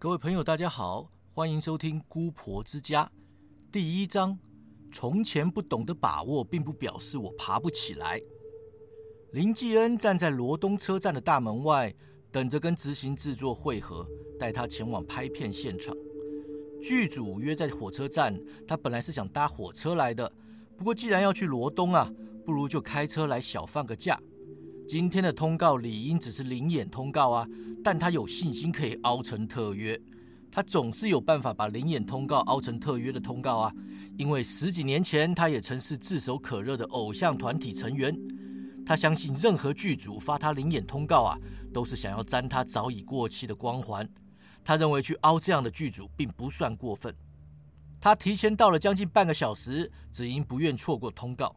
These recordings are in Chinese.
各位朋友，大家好，欢迎收听《姑婆之家》第一章。从前不懂得把握，并不表示我爬不起来。林继恩站在罗东车站的大门外，等着跟执行制作会合，带他前往拍片现场。剧组约在火车站，他本来是想搭火车来的，不过既然要去罗东啊，不如就开车来小放个假。今天的通告理应只是灵眼通告啊。但他有信心可以凹成特约，他总是有办法把灵眼通告凹成特约的通告啊！因为十几年前他也曾是炙手可热的偶像团体成员，他相信任何剧组发他灵眼通告啊，都是想要沾他早已过气的光环。他认为去凹这样的剧组并不算过分。他提前到了将近半个小时，只因不愿错过通告。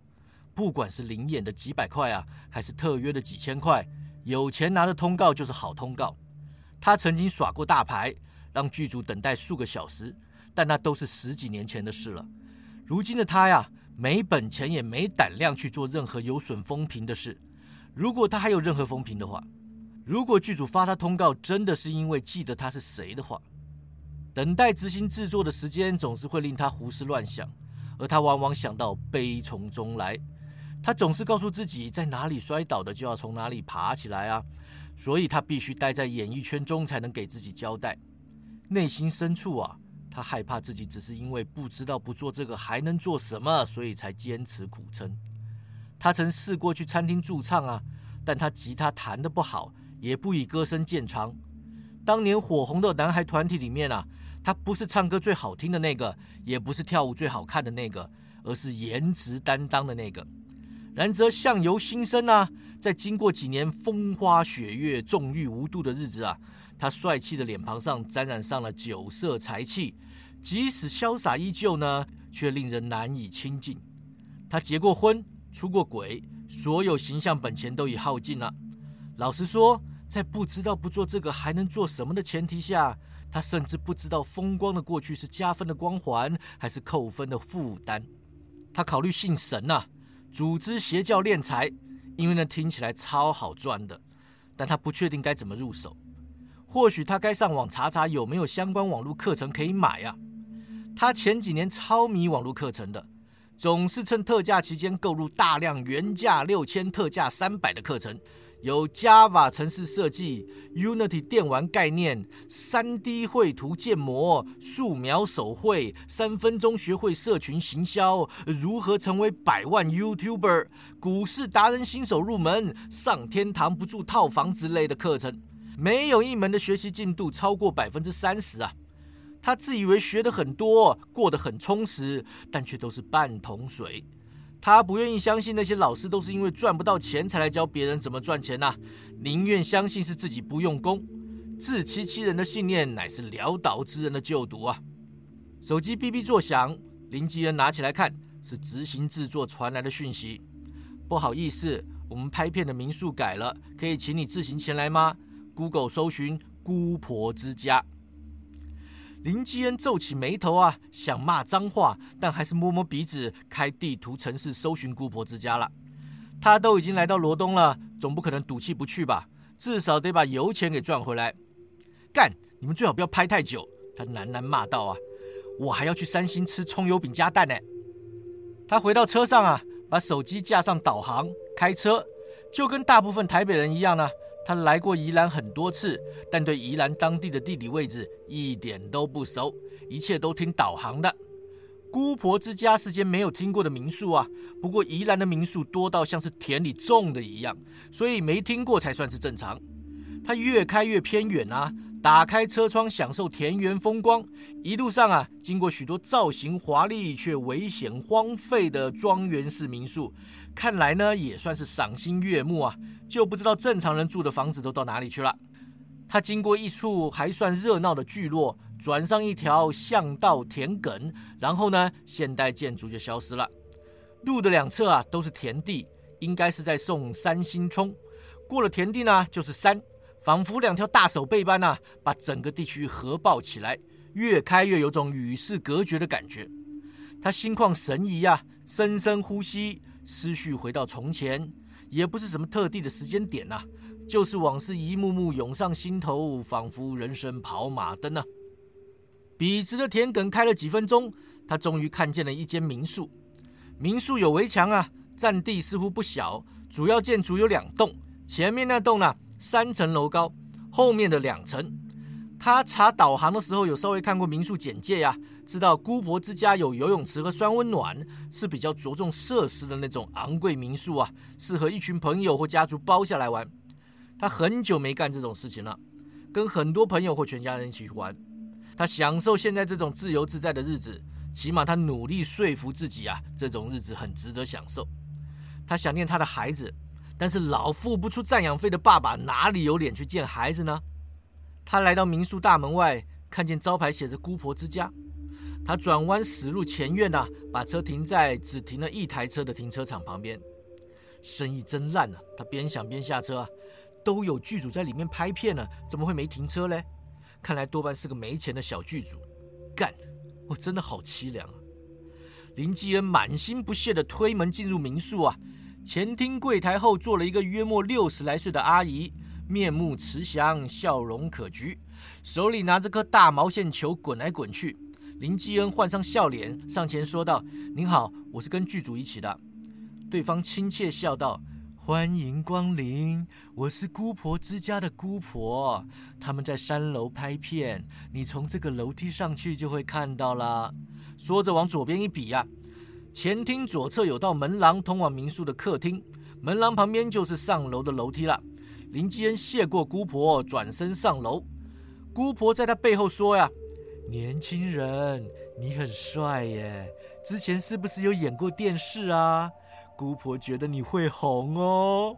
不管是灵眼的几百块啊，还是特约的几千块。有钱拿的通告就是好通告。他曾经耍过大牌，让剧组等待数个小时，但那都是十几年前的事了。如今的他呀，没本钱也没胆量去做任何有损风评的事。如果他还有任何风评的话，如果剧组发他通告真的是因为记得他是谁的话，等待执行制作的时间总是会令他胡思乱想，而他往往想到悲从中来。他总是告诉自己，在哪里摔倒的就要从哪里爬起来啊，所以他必须待在演艺圈中才能给自己交代。内心深处啊，他害怕自己只是因为不知道不做这个还能做什么，所以才坚持苦撑。他曾试过去餐厅驻唱啊，但他吉他弹得不好，也不以歌声见长。当年火红的男孩团体里面啊，他不是唱歌最好听的那个，也不是跳舞最好看的那个，而是颜值担当的那个。然则相由心生啊，在经过几年风花雪月、纵欲无度的日子啊，他帅气的脸庞上沾染上了酒色财气，即使潇洒依旧呢，却令人难以亲近。他结过婚，出过轨，所有形象本钱都已耗尽了。老实说，在不知道不做这个还能做什么的前提下，他甚至不知道风光的过去是加分的光环，还是扣分的负担。他考虑信神呐。组织邪教敛财，因为呢听起来超好赚的，但他不确定该怎么入手。或许他该上网查查有没有相关网络课程可以买呀。他前几年超迷网络课程的，总是趁特价期间购入大量原价六千、特价三百的课程。有 Java 城市设计、Unity 电玩概念、3D 绘图建模、素描手绘、三分钟学会社群行销、如何成为百万 YouTuber、股市达人新手入门、上天堂不住套房之类的课程，没有一门的学习进度超过百分之三十啊！他自以为学的很多，过得很充实，但却都是半桶水。他不愿意相信那些老师都是因为赚不到钱才来教别人怎么赚钱呐，宁愿相信是自己不用功。自欺欺人的信念乃是潦倒之人的救毒啊！手机哔哔作响，林吉恩拿起来看，是执行制作传来的讯息。不好意思，我们拍片的民宿改了，可以请你自行前来吗？Google 搜寻“姑婆之家”。林基恩皱起眉头啊，想骂脏话，但还是摸摸鼻子，开地图城市搜寻姑婆之家了。他都已经来到罗东了，总不可能赌气不去吧？至少得把油钱给赚回来。干！你们最好不要拍太久。他喃喃骂道啊，我还要去三星吃葱油饼加蛋呢。他回到车上啊，把手机架上导航，开车，就跟大部分台北人一样呢。他来过宜兰很多次，但对宜兰当地的地理位置一点都不熟，一切都听导航的。姑婆之家是间没有听过的民宿啊，不过宜兰的民宿多到像是田里种的一样，所以没听过才算是正常。他越开越偏远啊，打开车窗享受田园风光，一路上啊，经过许多造型华丽却危险荒废的庄园式民宿。看来呢，也算是赏心悦目啊，就不知道正常人住的房子都到哪里去了。他经过一处还算热闹的聚落，转上一条巷道田埂，然后呢，现代建筑就消失了。路的两侧啊都是田地，应该是在送三星冲。过了田地呢，就是山，仿佛两条大手背般呐，把整个地区合抱起来，越开越有种与世隔绝的感觉。他心旷神怡啊，深深呼吸。思绪回到从前，也不是什么特地的时间点呐，就是往事一幕幕涌上心头，仿佛人生跑马灯啊。笔直的田埂开了几分钟，他终于看见了一间民宿。民宿有围墙啊，占地似乎不小，主要建筑有两栋，前面那栋呢三层楼高，后面的两层。他查导航的时候有稍微看过民宿简介呀，知道姑婆之家有游泳池和酸温暖，是比较着重设施的那种昂贵民宿啊，适合一群朋友或家族包下来玩。他很久没干这种事情了，跟很多朋友或全家人一起去玩。他享受现在这种自由自在的日子，起码他努力说服自己啊，这种日子很值得享受。他想念他的孩子，但是老付不出赡养费的爸爸哪里有脸去见孩子呢？他来到民宿大门外，看见招牌写着“姑婆之家”。他转弯驶入前院呐，把车停在只停了一台车的停车场旁边。生意真烂啊！他边想边下车啊，都有剧组在里面拍片呢，怎么会没停车嘞？看来多半是个没钱的小剧组。干，我真的好凄凉啊！林继恩满心不屑地推门进入民宿啊，前厅柜台后坐了一个约莫六十来岁的阿姨。面目慈祥，笑容可掬，手里拿着颗大毛线球滚来滚去。林基恩换上笑脸，上前说道：“您好，我是跟剧组一起的。”对方亲切笑道：“欢迎光临，我是姑婆之家的姑婆，他们在三楼拍片，你从这个楼梯上去就会看到了。”说着往左边一比呀，前厅左侧有道门廊通往民宿的客厅，门廊旁边就是上楼的楼梯了。林基恩谢过姑婆，转身上楼。姑婆在他背后说：“呀，年轻人，你很帅耶！之前是不是有演过电视啊？姑婆觉得你会红哦。”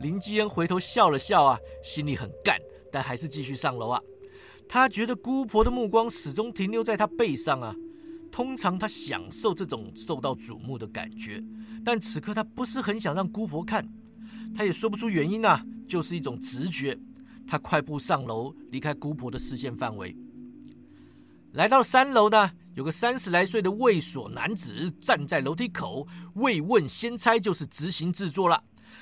林基恩回头笑了笑啊，心里很干，但还是继续上楼啊。他觉得姑婆的目光始终停留在他背上啊。通常他享受这种受到瞩目的感觉，但此刻他不是很想让姑婆看。他也说不出原因呐，就是一种直觉。他快步上楼，离开姑婆的视线范围。来到三楼呢，有个三十来岁的猥琐男子站在楼梯口，未问先猜就是执行制作了。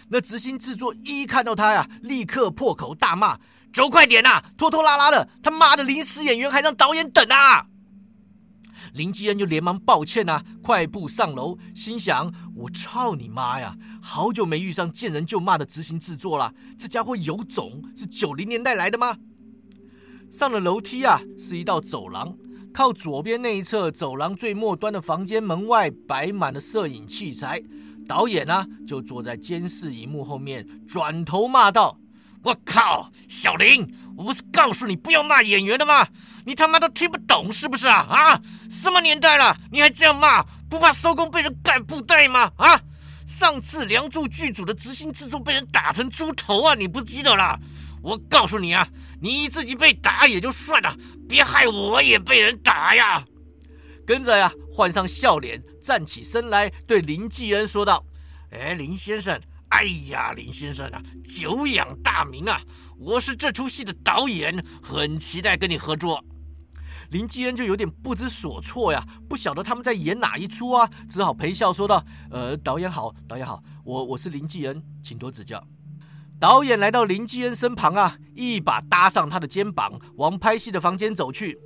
那执行制作一看到他呀，立刻破口大骂：“走快点呐，拖拖拉拉的，他妈的临时演员还让导演等啊！”林基恩就连忙抱歉呐，快步上楼，心想：我操你妈呀！好久没遇上见人就骂的执行制作了，这家伙有种，是九零年代来的吗？上了楼梯啊，是一道走廊，靠左边那一侧走廊最末端的房间门外摆满了摄影器材，导演呢就坐在监视荧幕后面，转头骂道。我靠，小林，我不是告诉你不要骂演员的吗？你他妈都听不懂是不是啊？啊，什么年代了，你还这样骂？不怕收工被人干布袋吗？啊，上次《梁祝》剧组的执行制作被人打成猪头啊，你不记得了？我告诉你啊，你自己被打也就算了，别害我也被人打呀！跟着呀，换上笑脸，站起身来，对林继恩说道：“哎，林先生。”哎呀，林先生啊，久仰大名啊！我是这出戏的导演，很期待跟你合作。林基恩就有点不知所措呀，不晓得他们在演哪一出啊，只好陪笑说道：“呃，导演好，导演好，我我是林基恩，请多指教。”导演来到林基恩身旁啊，一把搭上他的肩膀，往拍戏的房间走去。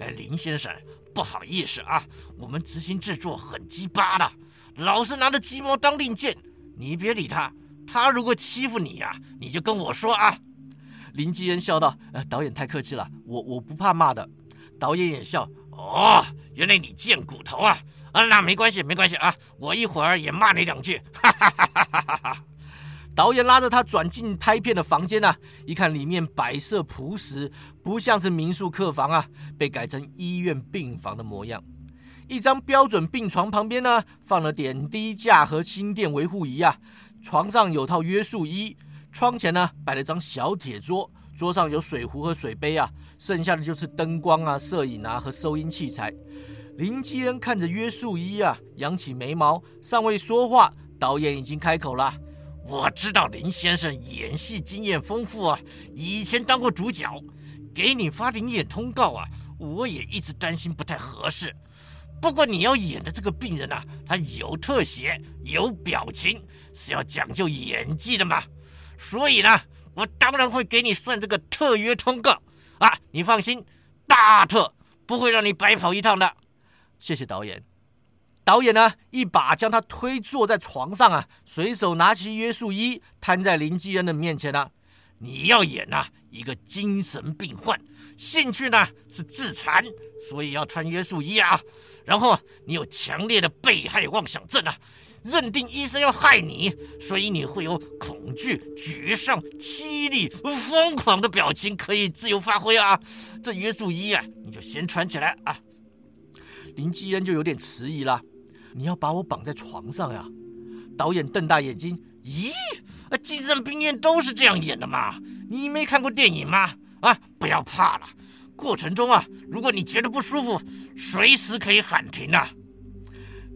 哎，林先生，不好意思啊，我们执行制作很鸡巴的，老是拿着鸡毛当令箭。你别理他，他如果欺负你呀，你就跟我说啊。林继恩笑道：“呃，导演太客气了，我我不怕骂的。”导演也笑：“哦，原来你贱骨头啊！啊，那没关系，没关系啊，我一会儿也骂你两句。”哈哈哈哈哈哈！导演拉着他转进拍片的房间啊，一看里面摆设朴实，不像是民宿客房啊，被改成医院病房的模样。一张标准病床旁边呢，放了点滴架和心电维护仪啊。床上有套约束衣，窗前呢摆了张小铁桌，桌上有水壶和水杯啊。剩下的就是灯光啊、摄影啊和收音器材。林基恩看着约束衣啊，扬起眉毛，尚未说话，导演已经开口了：“我知道林先生演戏经验丰富啊，以前当过主角，给你发灵演通告啊，我也一直担心不太合适。”不过你要演的这个病人啊，他有特写，有表情，是要讲究演技的嘛。所以呢，我当然会给你算这个特约通告啊。你放心，大特不会让你白跑一趟的。谢谢导演。导演呢，一把将他推坐在床上啊，随手拿起约束衣摊在林继恩的面前呢。你要演呐，一个精神病患，兴趣呢是自残，所以要穿约束衣啊。然后你有强烈的被害妄想症啊，认定医生要害你，所以你会有恐惧、沮丧、凄厉、疯狂的表情，可以自由发挥啊。这约束衣啊，你就先穿起来啊。林基恩就有点迟疑了，你要把我绑在床上呀？导演瞪大眼睛，咦？啊，精神病院都是这样演的嘛？你没看过电影吗？啊，不要怕了。过程中啊，如果你觉得不舒服，随时可以喊停啊。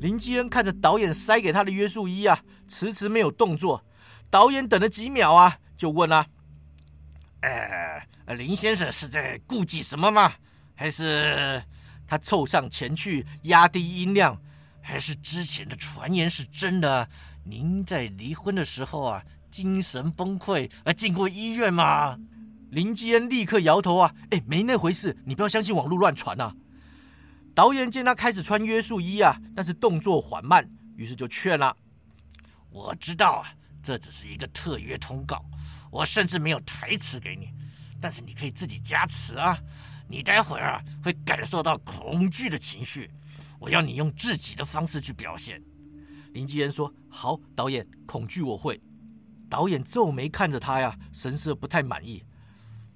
林基恩看着导演塞给他的约束衣啊，迟迟没有动作。导演等了几秒啊，就问了：“呃，林先生是在顾忌什么吗？还是他凑上前去压低音量？还是之前的传言是真的？您在离婚的时候啊？”精神崩溃啊！进过医院吗？林基恩立刻摇头啊！哎，没那回事，你不要相信网络乱传啊！导演见他开始穿约束衣啊，但是动作缓慢，于是就劝了：“我知道啊，这只是一个特约通告，我甚至没有台词给你，但是你可以自己加词啊！你待会儿啊会感受到恐惧的情绪，我要你用自己的方式去表现。”林继恩说：“好，导演，恐惧我会。”导演皱眉看着他呀，神色不太满意。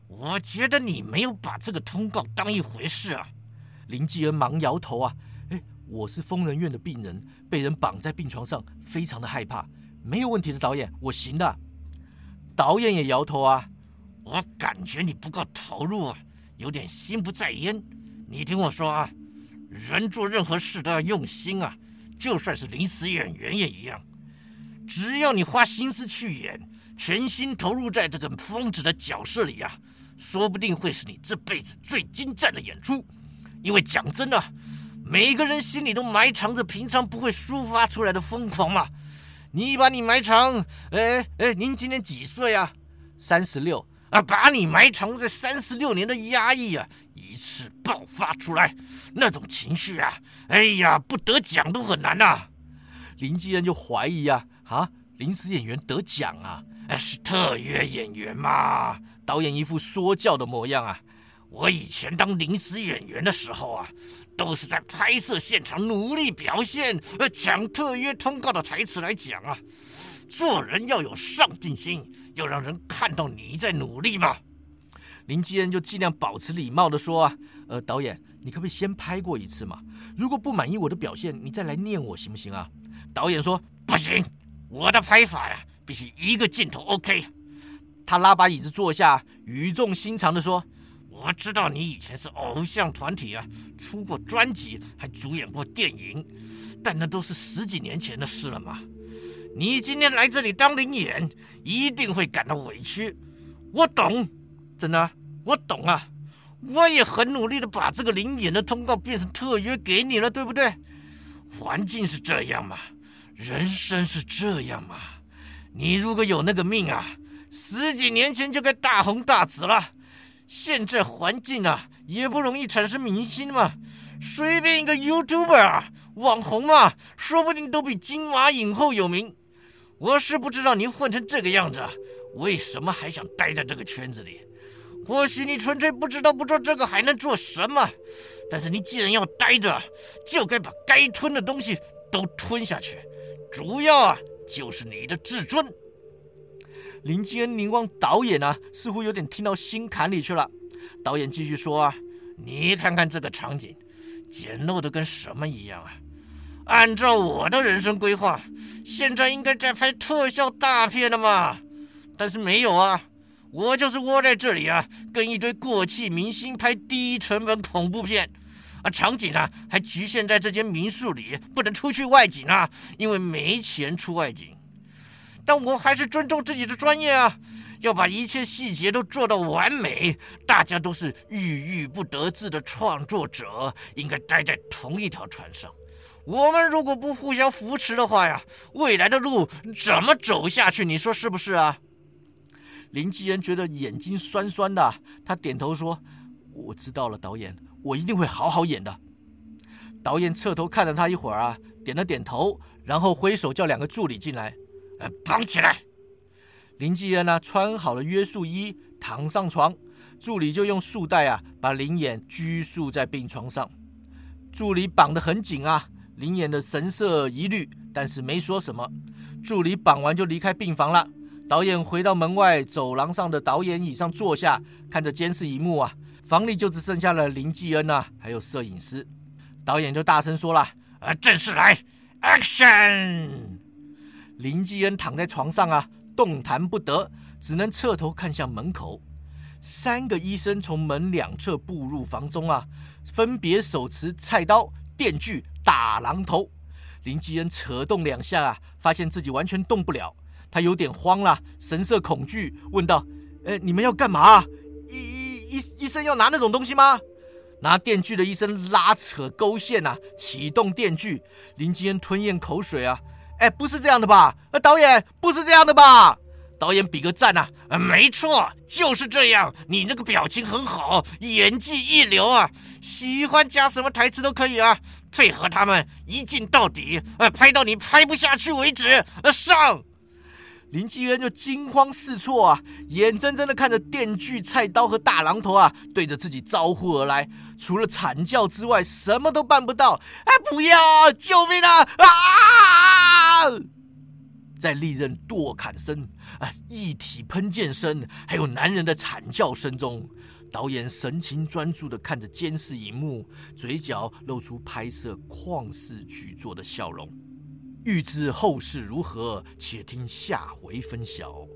我觉得你没有把这个通告当一回事啊！林继恩忙摇头啊，哎，我是疯人院的病人，被人绑在病床上，非常的害怕。没有问题的，导演，我行的。导演也摇头啊，我感觉你不够投入啊，有点心不在焉。你听我说啊，人做任何事都要用心啊，就算是临时演员也一样。只要你花心思去演，全心投入在这个疯子的角色里啊，说不定会是你这辈子最精湛的演出。因为讲真的，每个人心里都埋藏着平常不会抒发出来的疯狂嘛。你把你埋藏，哎哎，您今年几岁啊？三十六啊，把你埋藏在三十六年的压抑啊，一次爆发出来，那种情绪啊，哎呀，不得奖都很难呐。林继恩就怀疑啊。啊！临时演员得奖啊！是特约演员嘛？导演一副说教的模样啊！我以前当临时演员的时候啊，都是在拍摄现场努力表现，呃，讲特约通告的台词来讲啊。做人要有上进心，要让人看到你在努力嘛。林基恩就尽量保持礼貌的说啊，呃，导演，你可不可以先拍过一次嘛？如果不满意我的表现，你再来念我行不行啊？导演说不行。我的拍法呀，必须一个镜头 OK。他拉把椅子坐下，语重心长地说：“我知道你以前是偶像团体啊，出过专辑，还主演过电影，但那都是十几年前的事了嘛。你今天来这里当领演，一定会感到委屈。我懂，真的，我懂啊。我也很努力的把这个灵眼的通告变成特约给你了，对不对？环境是这样嘛。”人生是这样嘛？你如果有那个命啊，十几年前就该大红大紫了。现在环境啊，也不容易产生明星嘛。随便一个 YouTuber 啊，网红嘛，说不定都比金马影后有名。我是不知道您混成这个样子，为什么还想待在这个圈子里？或许你纯粹不知道不做这个还能做什么。但是你既然要待着，就该把该吞的东西都吞下去。主要啊，就是你的自尊。林基恩凝望导演啊，似乎有点听到心坎里去了。导演继续说啊：“你看看这个场景，简陋的跟什么一样啊？按照我的人生规划，现在应该在拍特效大片了嘛。但是没有啊，我就是窝在这里啊，跟一堆过气明星拍低成本恐怖片。”啊，场景啊，还局限在这间民宿里，不能出去外景啊，因为没钱出外景。但我还是尊重自己的专业啊，要把一切细节都做到完美。大家都是郁郁不得志的创作者，应该待在同一条船上。我们如果不互相扶持的话呀，未来的路怎么走下去？你说是不是啊？林继恩觉得眼睛酸酸的，他点头说：“我知道了，导演，我一定会好好演的。”导演侧头看了他一会儿啊，点了点头，然后挥手叫两个助理进来，呃，绑起来。林继恩呢，穿好了约束衣，躺上床，助理就用束带啊，把林演拘束在病床上。助理绑得很紧啊，林演的神色疑虑，但是没说什么。助理绑完就离开病房了。导演回到门外走廊上的导演椅上坐下，看着监视荧幕啊，房里就只剩下了林继恩呐，还有摄影师。导演就大声说了：“啊，正式来，Action！” 林继恩躺在床上啊，动弹不得，只能侧头看向门口。三个医生从门两侧步入房中啊，分别手持菜刀、电锯、大榔头。林继恩扯动两下啊，发现自己完全动不了，他有点慌了，神色恐惧，问道：“呃，你们要干嘛？医医医医生要拿那种东西吗？”拿电锯的医生拉扯勾线呐，启动电锯。林基恩吞咽口水啊，哎，不是这样的吧？呃，导演不是这样的吧？导演比个赞呐，呃，没错，就是这样。你那个表情很好，演技一流啊，喜欢加什么台词都可以啊，配合他们一镜到底，呃，拍到你拍不下去为止。呃，上。林继恩就惊慌失措啊，眼睁睁的看着电锯、菜刀和大榔头啊，对着自己招呼而来，除了惨叫之外，什么都办不到。哎，不要！救命啊！啊！在利刃剁砍声、啊，一体喷溅声，还有男人的惨叫声中，导演神情专注的看着监视荧幕，嘴角露出拍摄旷世巨作的笑容。欲知后事如何，且听下回分晓。